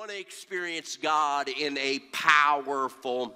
want to experience God in a powerful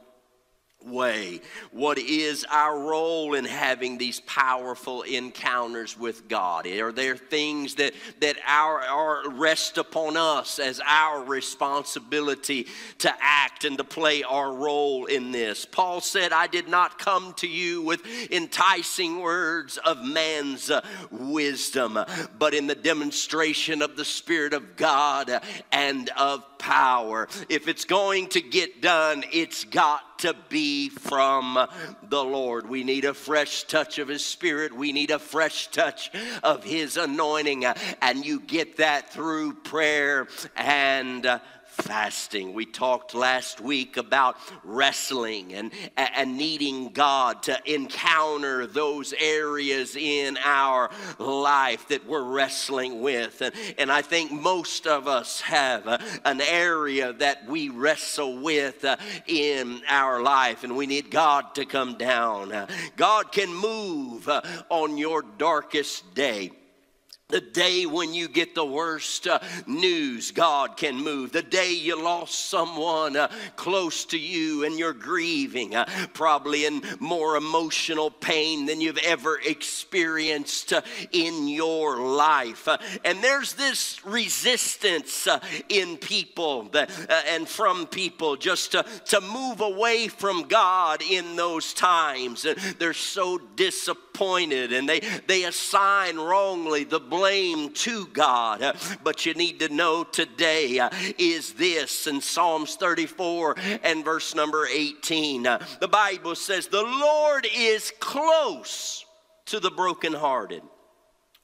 way. What is our role in having these powerful encounters with God? Are there things that, that our, are rest upon us as our responsibility to act and to play our role in this? Paul said, I did not come to you with enticing words of man's uh, wisdom, but in the demonstration of the Spirit of God and of power. If it's going to get done, it's got to be from the Lord. We need a fresh touch of His Spirit. We need a fresh touch of His anointing. And you get that through prayer and fasting. We talked last week about wrestling and, and needing God to encounter those areas in our life that we're wrestling with. And, and I think most of us have uh, an area that we wrestle with uh, in our life, and we need God to come down. Uh, God can move uh, on your darkest day. The day when you get the worst uh, news, God can move. The day you lost someone uh, close to you and you're grieving, uh, probably in more emotional pain than you've ever experienced uh, in your life. Uh, and there's this resistance uh, in people that, and from people just to, to move away from God in those times. they're so disappointed and they, they assign wrongly the blame to God. But you need to know today is this in Psalms 34 and verse number 18. Uh, the Bible says, The Lord is close to the brokenhearted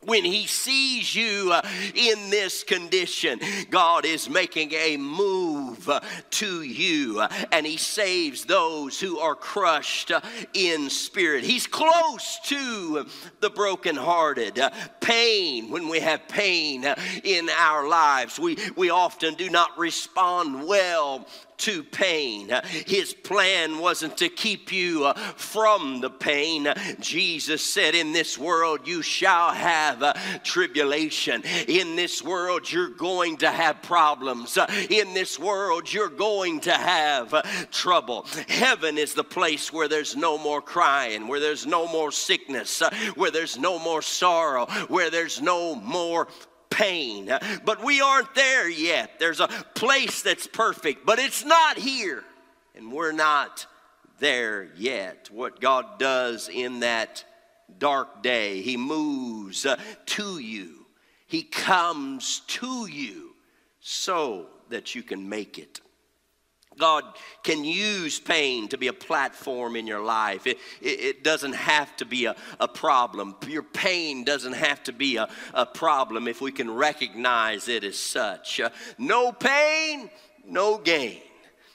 when he sees you uh, in this condition, God is making a move uh, to you uh, and he saves those who are crushed in spirit. He's close to the brokenhearted. Pain, when we have pain in our lives, we, we often do not respond well to pain. His plan wasn't to keep you uh, from the pain. Jesus said, In this world you shall have uh, tribulation. In this world you're going to have problems. In this world you're going to have uh, trouble. Heaven is the place where there's no more crying, where there's no more sickness, where there's no more sorrow, where there's no more pain. But we aren't there yet. There's a place that's perfect, but it's not here. And we're not there yet. What God does in that dark day, He moves uh, to you, He comes to you so that you can make it. God can use pain to be a platform in your life. It, it, it, doesn't have to be a, a problem. Your pain doesn't have to be a, a problem if we can recognize it as such. Uh, no pain, no gain.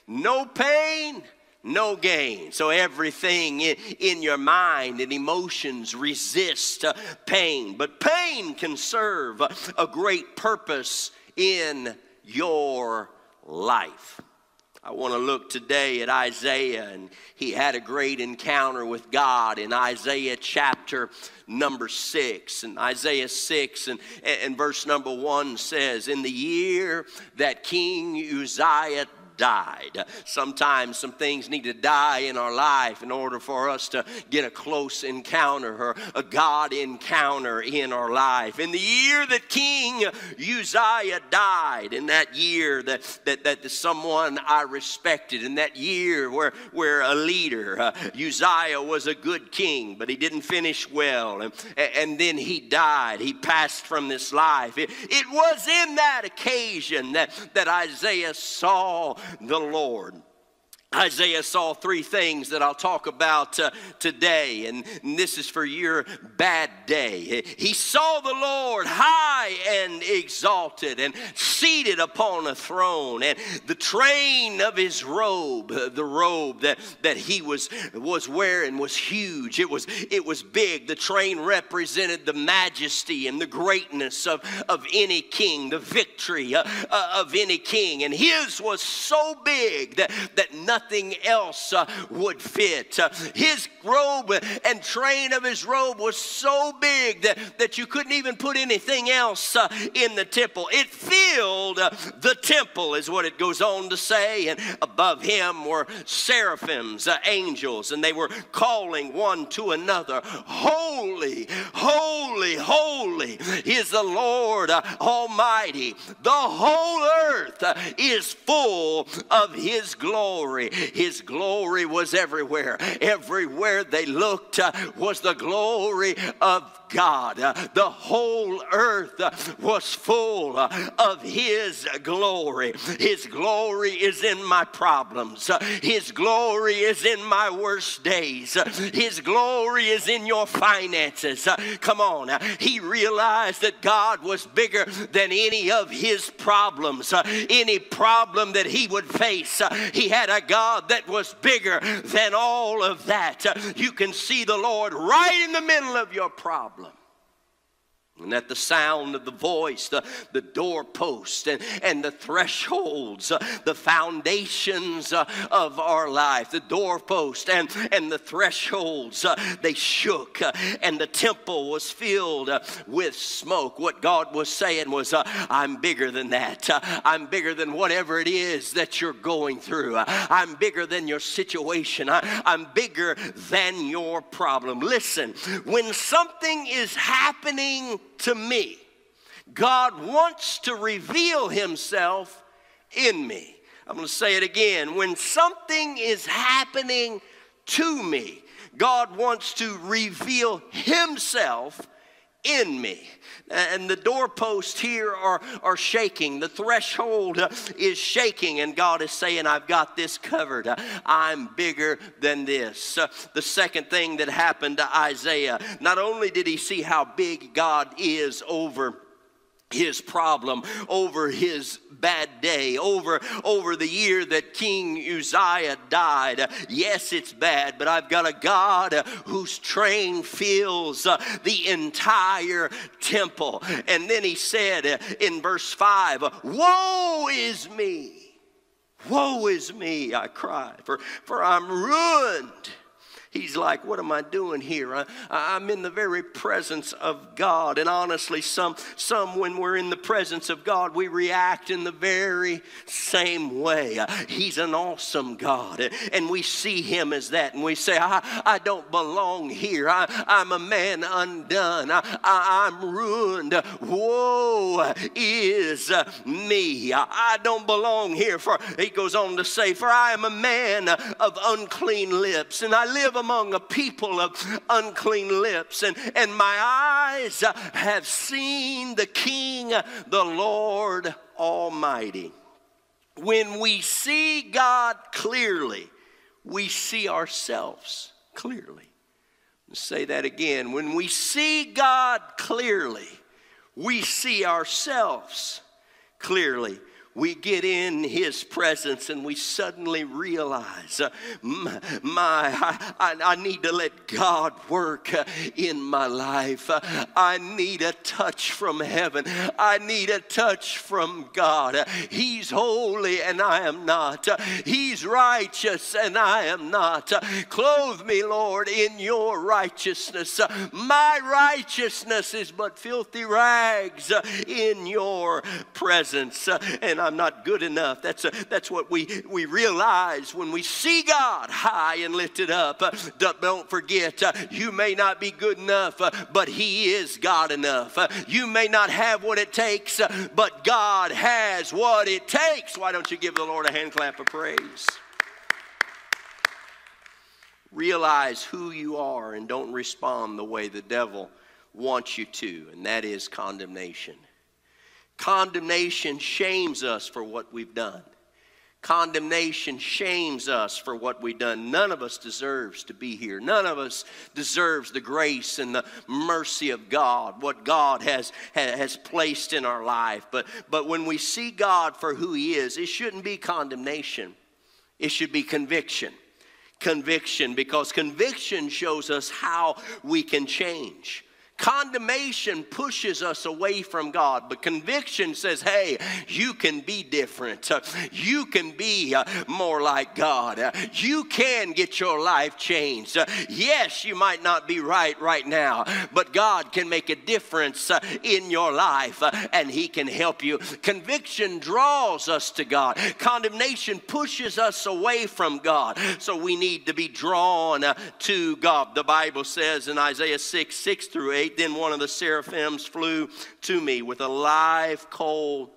No pain, no gain. So everything in, in your mind and emotions resist uh, pain. But pain can serve a great purpose in your life. I want to look today at Isaiah, and he had a great encounter with God in Isaiah chapter number six. And Isaiah 6 and, and verse number one says, In the year that King Uzziah died. Sometimes some things need to die in our life in order for us to get a close encounter or a God encounter in our life. In the year that King Uzziah died, in that year that, that, that someone I respected, in that year where, where a leader, uh, Uzziah was a good king, but he didn't finish well. And, and then he died. He passed from this life. It, it was in that occasion that, that Isaiah saw the Lord. Isaiah saw three things that I'll talk about uh, today, and, this is for your bad day. He saw the Lord high and exalted and seated upon a throne, and the train of his robe, uh, the robe that, that he was, was wearing, was huge. It was, it was big. The train represented the majesty and the greatness of, of any king, the victory uh, uh of any king, and his was so big that, that nothing nothing else uh, would fit. Uh, his robe and train of his robe was so big that, that you couldn't even put anything else uh, in the temple. It filled the temple, is what it goes on to say. And above him were seraphims, uh, angels, and they were calling one to another, Holy, holy, holy is the Lord Almighty. The whole earth is full of his glory. His glory was everywhere. Everywhere they looked uh, was the glory of God. The whole earth was full of His glory. His glory is in my problems. His glory is in my worst days. His glory is in your finances. Come on. He realized that God was bigger than any of his problems, any problem that he would face. He had a God that was bigger than all of that. You can see the Lord right in the middle of your problem. And at the sound of the voice, the, the doorpost and, and the thresholds, uh, the foundations uh, of our life, the doorpost and, and the thresholds, uh, they shook uh, and the temple was filled uh, with smoke. What God was saying was, uh, I'm bigger than that. I'm bigger than whatever it is that you're going through. I'm bigger than your situation. I, I'm bigger than your problem. Listen, when something is happening to me. God wants to reveal himself in me. I'm going to say it again. When something is happening to me, God wants to reveal himself in me. And the doorposts here are, are shaking. The threshold uh, is shaking, and God is saying, I've got this covered. I'm bigger than this. Uh, the second thing that happened to Isaiah, not only did he see how big God is over his problem over his bad day over over the year that king uzziah died. Yes it's bad but i've got a god whose train fills uh, the entire temple. And then he said in verse 5 woe is me. Woe is me i cry for for i'm ruined He's like, What am I doing here? I, am in the very presence of God. And honestly, some, some, when we're in the presence of God, we react in the very same way. He's an awesome God. And we see Him as that. And we say, I, I don't belong here. I, I'm a man undone. I, I, am ruined. Woe is me. I, I don't belong here. For He goes on to say, For I am a man of unclean lips, and I live among a people of unclean lips, and, and my eyes have seen the King, the Lord Almighty. When we see God clearly, we see ourselves clearly. Let's say that again. When we see God clearly, we see ourselves clearly we get in his presence and we suddenly realize uh, my, I, I, need to let God work uh, in my life. Uh, I need a touch from heaven. I need a touch from God. He's holy and I am not. He's righteous and I am not. Clothe me, Lord, in your righteousness. My righteousness is but filthy rags in your presence. And I'm not good enough. That's, a, that's what we, we realize when we see God high and lifted up. Uh, don't forget, uh, you may not be good enough, uh, but He is God enough. You may not have what it takes, but God has what it takes. Why don't you give the Lord a hand clap of praise? Realize who you are and don't respond the way the devil wants you to, and that is condemnation. Condemnation shames us for what we've done. Condemnation shames us for what we've done. None of us deserves to be here. None of us deserves the grace and the mercy of God, what God has, has placed in our life. But, but when we see God for who He is, it shouldn't be condemnation, it should be conviction. Conviction, because conviction shows us how we can change. Condemnation pushes us away from God, but conviction says, hey, you can be different. You can be uh, more like God. You can get your life changed. Yes, you might not be right right now, but God can make a difference uh, in your life uh, and He can help you. Conviction draws us to God, condemnation pushes us away from God. So we need to be drawn to God. The Bible says in Isaiah 6 6 through 8, then one of the seraphims flew to me with a live coal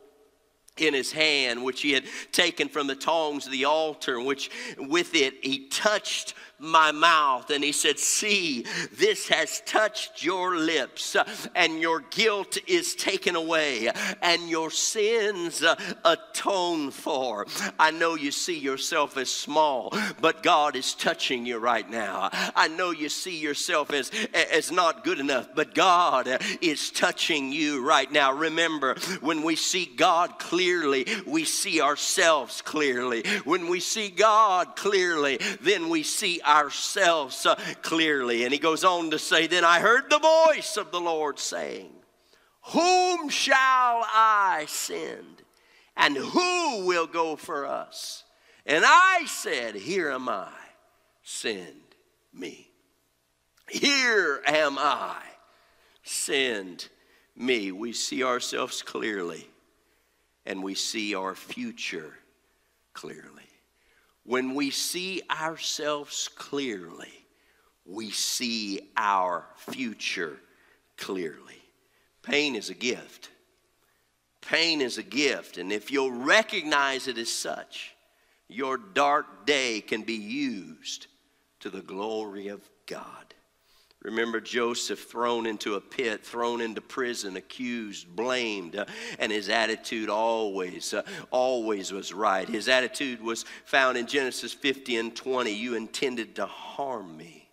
in his hand, which he had taken from the tongs of the altar, which with it he touched my mouth. And he said, See, this has touched your lips, and your guilt is taken away, and your sins atoned for. I know you see yourself as small, but God is touching you right now. I know you see yourself as, as not good enough, but God is touching you right now. Remember, when we see God clearly, we see ourselves clearly. When we see God clearly, then we see ourselves uh, clearly. And he goes on to say, Then I heard the voice of the Lord saying, Whom shall I send? And who will go for us? And I said, Here am I, send me. Here am I, send me. We see ourselves clearly and we see our future clearly. When we see ourselves clearly, we see our future clearly. Pain is a gift. Pain is a gift, and if you'll recognize it as such, your dark day can be used to the glory of God. Remember Joseph thrown into a pit, thrown into prison, accused, blamed, uh, and his attitude always, uh, always was right. His attitude was found in Genesis 50 and 20. You intended to harm me,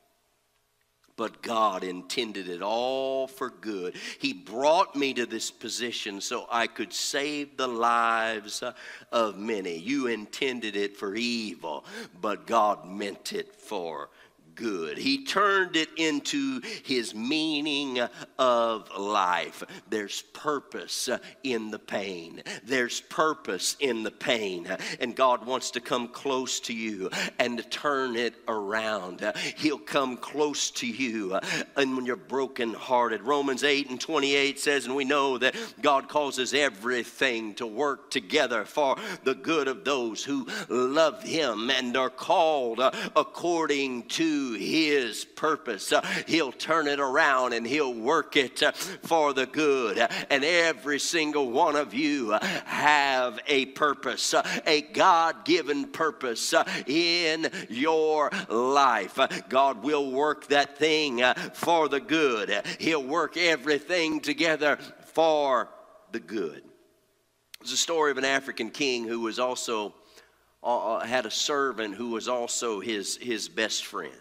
but God intended it all for good. He brought me to this position so I could save the lives uh, of many. You intended it for evil, but God meant it for good. He turned it into his meaning of life. There's purpose in the pain. There's purpose in the pain. And God wants to come close to you and turn it around. He'll come close to you and when you're brokenhearted. Romans 8 and 28 says, and we know that God causes everything to work together for the good of those who love him and are called according to his purpose. Uh, he'll turn it around and he'll work it uh, for the good. And every single one of you uh, have a purpose, a God given purpose in your life. God will work that thing for the good. He'll work everything together for the good. It's a story of an African king who was also uh, had a servant who was also his, his best friend.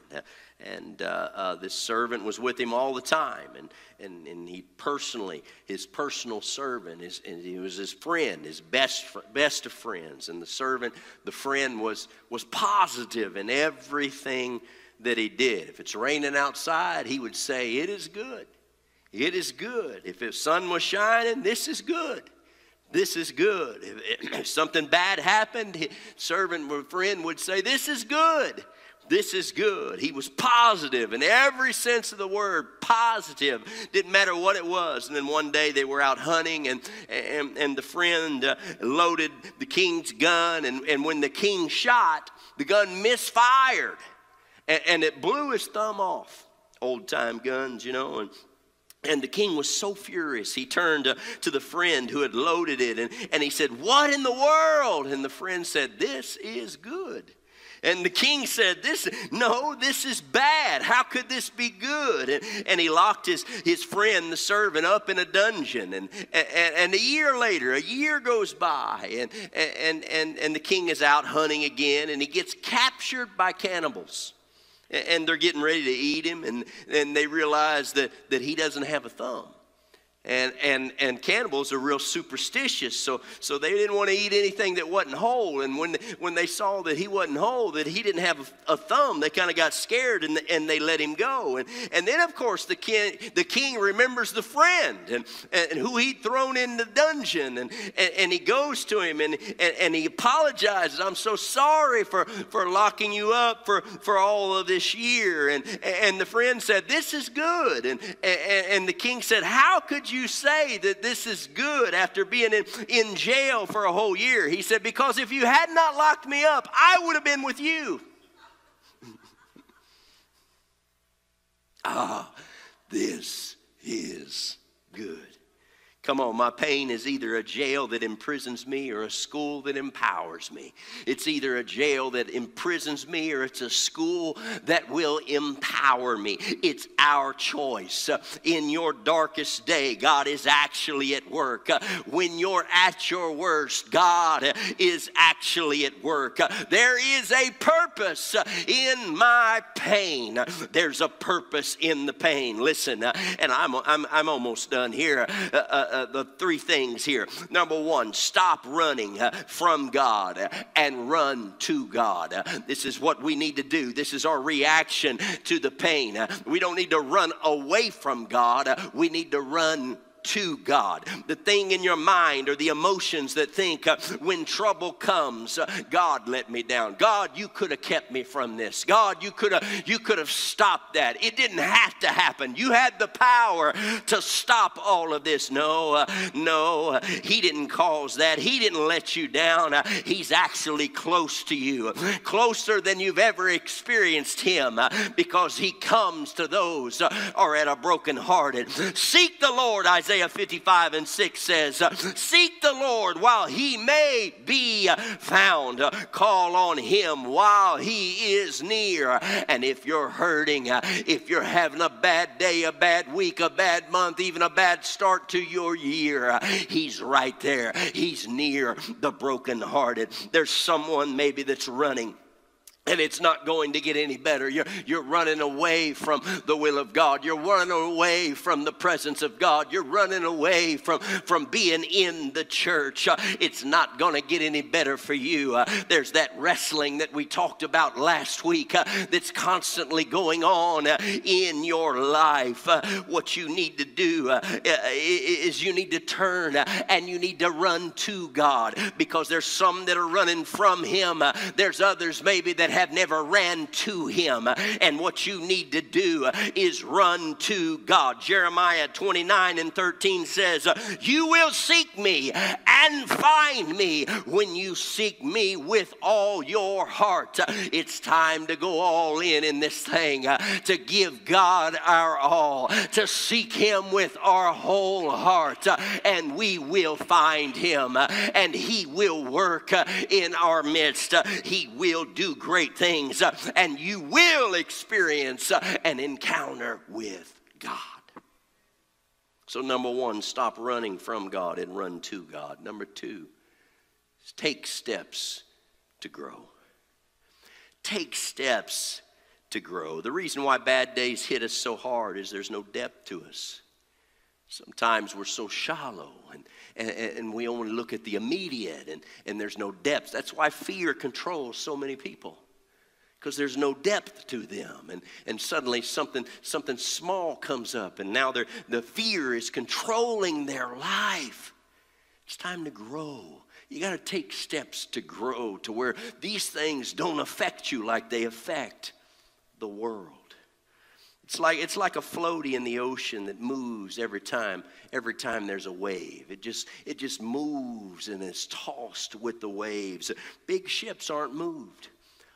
And uh, uh, this servant was with him all the time. And, and, and he personally, his personal servant, his, and he was his friend, his best, best of friends. And the servant, the friend, was, was positive in everything that he did. If it's raining outside, he would say, It is good. It is good. If the sun was shining, this is good this is good. If, something bad happened, servant or friend would say, This is good. This is good. He was positive in every sense of the word, positive. Didn't matter what it was. And then one day they were out hunting, and, and, and the friend uh, loaded the king's gun. And, and when the king shot, the gun misfired, and, and it blew his thumb off. Old time guns, you know. And and the king was so furious, he turned to, to, the friend who had loaded it and, and he said, What in the world? And the friend said, This is good. And the king said, This, no, this is bad. How could this be good? And, and he locked his, his friend, the servant, up in a dungeon. And, and, and a year later, a year goes by, and, and, and, and the king is out hunting again, and he gets captured by cannibals and they're getting ready to eat him, and, and they realize that, that he doesn't have a thumb. And, and, and cannibals are real superstitious so, so they didn't want to eat anything that wasn't whole. And when, when they saw that he wasn't whole that he didn't have a, a thumb they kind of got scared and, and they let him go. And, and then of course the king, the king remembers the friend and, and who he'd thrown in the dungeon. And, and, and he goes to him and, and, and he apologizes. I'm so sorry for, for locking you up for, for all of this year. And, and the friend said this is good. And, and, and the king said how could you you say that this is good after being in, in jail for a whole year? He said, Because if you had not locked me up, I would have been with you. ah, this is good. Come on, my pain is either a jail that imprisons me or a school that empowers me. It's either a jail that imprisons me or it's a school that will empower me. It's our choice. In your darkest day, God is actually at work. When you're at your worst, God is actually at work. There is a purpose in my pain. There's a purpose in the pain. Listen, and I'm, I'm, I'm almost done here. Uh, uh, uh, the three things here. Number one, stop running uh, from God and run to God. Uh, this is what we need to do. This is our reaction to the pain. Uh, we don't need to run away from God, we need to run to God. The thing in your mind or the emotions that think uh, when trouble comes, uh, God let me down. God, you could have kept me from this. God, you could have you could have stopped that. It didn't have to happen. You had the power to stop all of this. No, uh, no, he didn't cause that. He didn't let you down. He's actually close to you, closer than you've ever experienced him because he comes to those are at a broken hearted. Seek the Lord, Isaiah Isaiah 55 and 6 says, Seek the Lord while he may be found. Call on him while he is near. And if you're hurting, if you're having a bad day, a bad week, a bad month, even a bad start to your year, he's right there. He's near the brokenhearted. There's someone maybe that's running and it's not going to get any better. You're, you're running away from the will of God. You're running away from the presence of God. You're running away from, from being in the church. Uh, it's not going to get any better for you. Uh, there's that wrestling that we talked about last week uh, that's constantly going on uh, in your life. Uh, what you need to do uh, is you need to turn and you need to run to God because there's some that are running from Him. there's others maybe that have never ran to him. And what you need to do is run to God. Jeremiah 29 and 13 says, You will seek me and find me when you seek me with all your heart. It's time to go all in in this thing, to give God our all, to seek him with our whole heart, and we will find him, and he will work in our midst. He will do great great things, uh, and you will experience uh, an encounter with God. So, number one, stop running from God and run to God. Number two, take steps to grow. Take steps to grow. The reason why bad days hit us so hard is there's no depth to us. Sometimes we're so shallow and, and, and, we only look at the immediate and, and there's no depth. That's why fear controls so many people because there's no depth to them. And, and suddenly something, something small comes up, and now the fear is controlling their life. It's time to grow. You got to take steps to grow to where these things don't affect you like they affect the world. It's like, it's like a floaty in the ocean that moves every time, every time there's a wave. It just, it just moves and is tossed with the waves. Big ships aren't moved.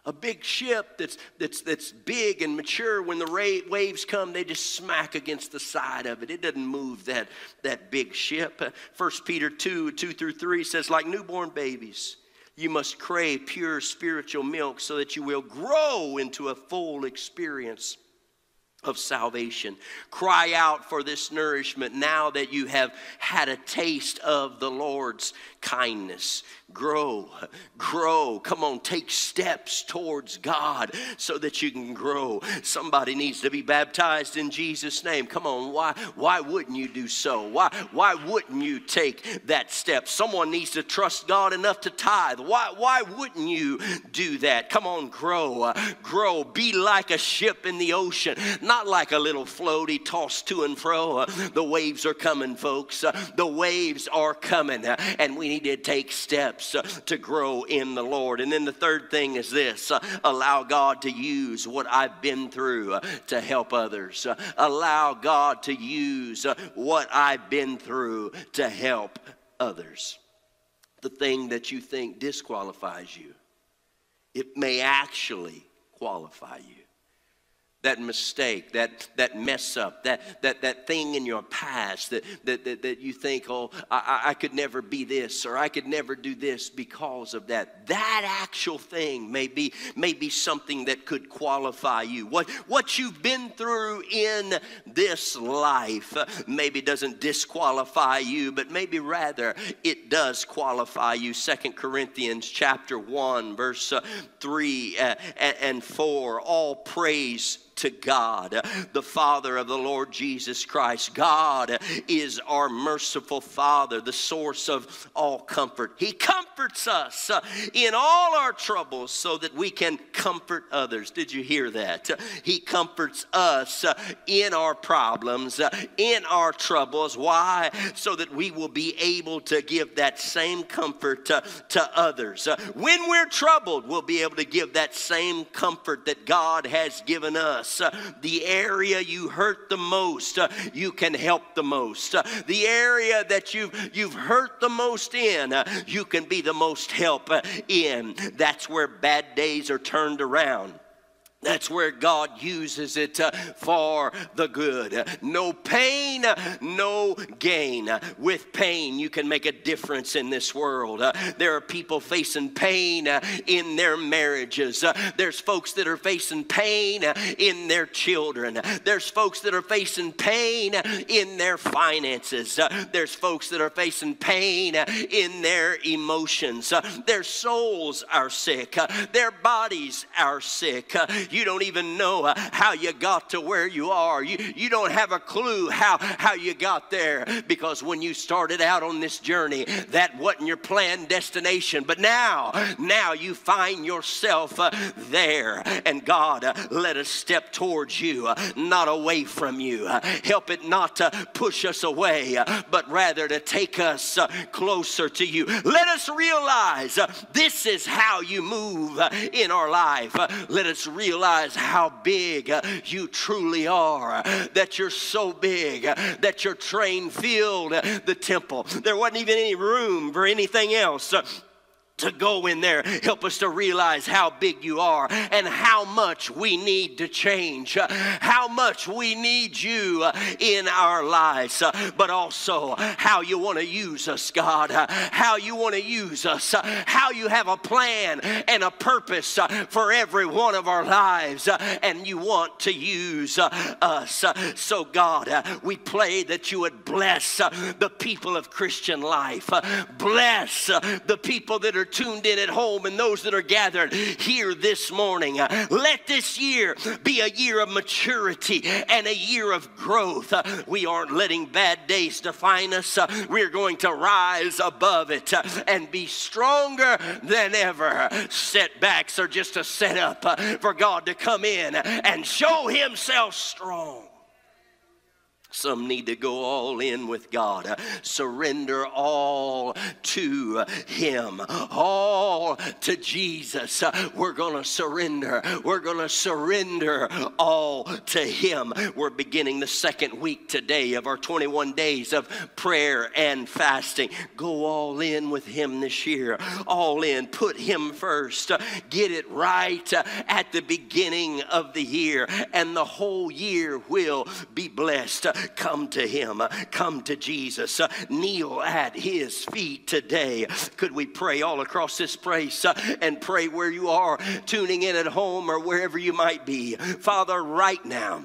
A big ship that's, that's, that's big and mature, when the ra- waves come, they just smack against the side of it. It doesn't move that, that big ship. Uh, 1 Peter 2 2 through 3 says, like newborn babies, you must crave pure spiritual milk so that you will grow into a full experience of salvation. Cry out for this nourishment now that you have had a taste of the Lord's kindness. Grow, grow. Come on, take steps towards God so that you can grow. Somebody needs to be baptized in Jesus' name. Come on, why, why wouldn't you do so? Why, why wouldn't you take that step? Someone needs to trust God enough to tithe. Why, why wouldn't you do that? Come on, grow, grow. Be like a ship in the ocean, not like a little floaty tossed to and fro. Uh, the waves are coming, folks. Uh, the waves are coming, uh, and we need to take steps to grow in the Lord. And then the third thing is this allow God to use what I've been through to help others. allow God to use what I've been through to help others. The thing that you think disqualifies you, it may actually qualify you that mistake, that, that mess up, that, that, that thing in your past that, that, that, that you think, oh, I, I could never be this or I could never do this because of that. That actual thing may be, may be something that could qualify you. What, what you've been through in this life maybe doesn't disqualify you, but maybe rather it does qualify you. Second Corinthians chapter 1, verse uh, 3 uh, and 4. All praise to God, the Father of the Lord Jesus Christ. God is our merciful Father, the source of all comfort. He comforts us in all our troubles so that we can comfort others. Did you hear that? He comforts us in our problems, in our troubles. Why? So that we will be able to give that same comfort to, to others. When we're troubled, we'll be able to give that same comfort that God has given us us. Uh, the area you hurt the most, uh, you can help the most. Uh, the area that you've, you've hurt the most in, you can be the most help in. That's where bad days are turned around. That's where God uses it uh, for the good. No pain, no gain. With pain, you can make a difference in this world. Uh, there are people facing pain uh, in their marriages. Uh, there's folks that are facing pain uh, in their children. There's folks that are facing pain uh, in their finances. There's folks that are facing pain in their emotions. Their souls are sick. Their bodies are sick you don't even know uh, how you got to where you are. You, you don't have a clue how, how you got there because when you started out on this journey, that wasn't your planned destination. But now, now you find yourself uh, there. And God, uh, let us step towards you, uh, not away from you. Uh, help it not to push us away, uh, but rather to take us closer to you. Let us realize this is how you move in our life. let us realize realize how big uh, you truly are, that you're so big uh, that your train filled the temple. There wasn't even any room for anything else to go in there. Help us to realize how big you are and how much we need to change, how much we need you in our lives, but also how you want to use us, God, how you want to use us, how you have a plan and a purpose for every one of our lives, and you want to use us. So, God, we pray that you would bless the people of Christian life, bless the people that are tuned in at home and those that are gathered here this morning. Let this year be a year of maturity and a year of growth. We aren't letting bad days define us. We're going to rise above it and be stronger than ever. Setbacks are just a setup for God to come in and show Himself strong. Some need to go all in with God, surrender all to Him, all to Jesus. We're going to surrender. We're going to surrender all to Him. We're beginning the second week today of our 21 days of prayer and fasting. Go all in with Him this year. All in. Put Him first. Get it right at the beginning of the year, and the whole year will be blessed come to him, come to Jesus, kneel at his feet today. Could we pray all across this place and pray where you are, tuning in at home or wherever you might be? Father, right now,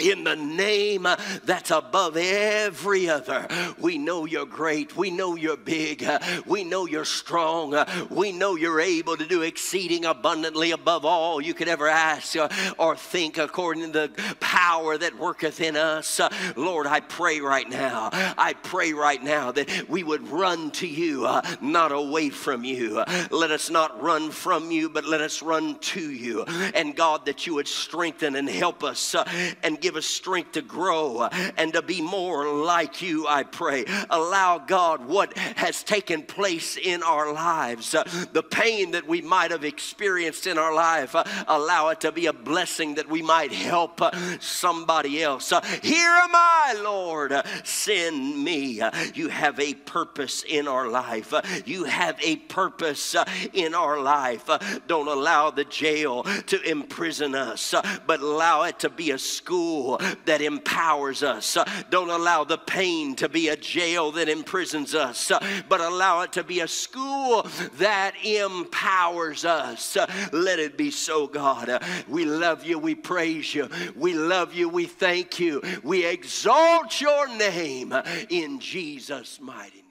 in the name that's above every other. We know you're great. We know you're big. We know you're strong. We know you're able to do exceeding abundantly above all you could ever ask or think according to the power that worketh in us. Lord, I pray right now. I pray right now that we would run to you, not away from you. Let us not run from you, but let us run to you. And God, that you would strengthen and help us and give us strength to grow and to be more like you, I pray. Allow God what has taken place in our lives, uh, the pain that we might have experienced in our life, uh, allow it to be a blessing that we might help uh, somebody else. Uh, here am I, Lord. Uh, send me. Uh, you have a purpose in our life. You have a purpose in our life. Don't allow the jail to imprison us, but allow it to be a school that empowers us. Don't allow the pain to be a jail that imprisons us, but allow it to be a school that empowers us. Let it be so, God. We love you. We praise you. We love you. We thank you. We exalt your name in Jesus' mighty name.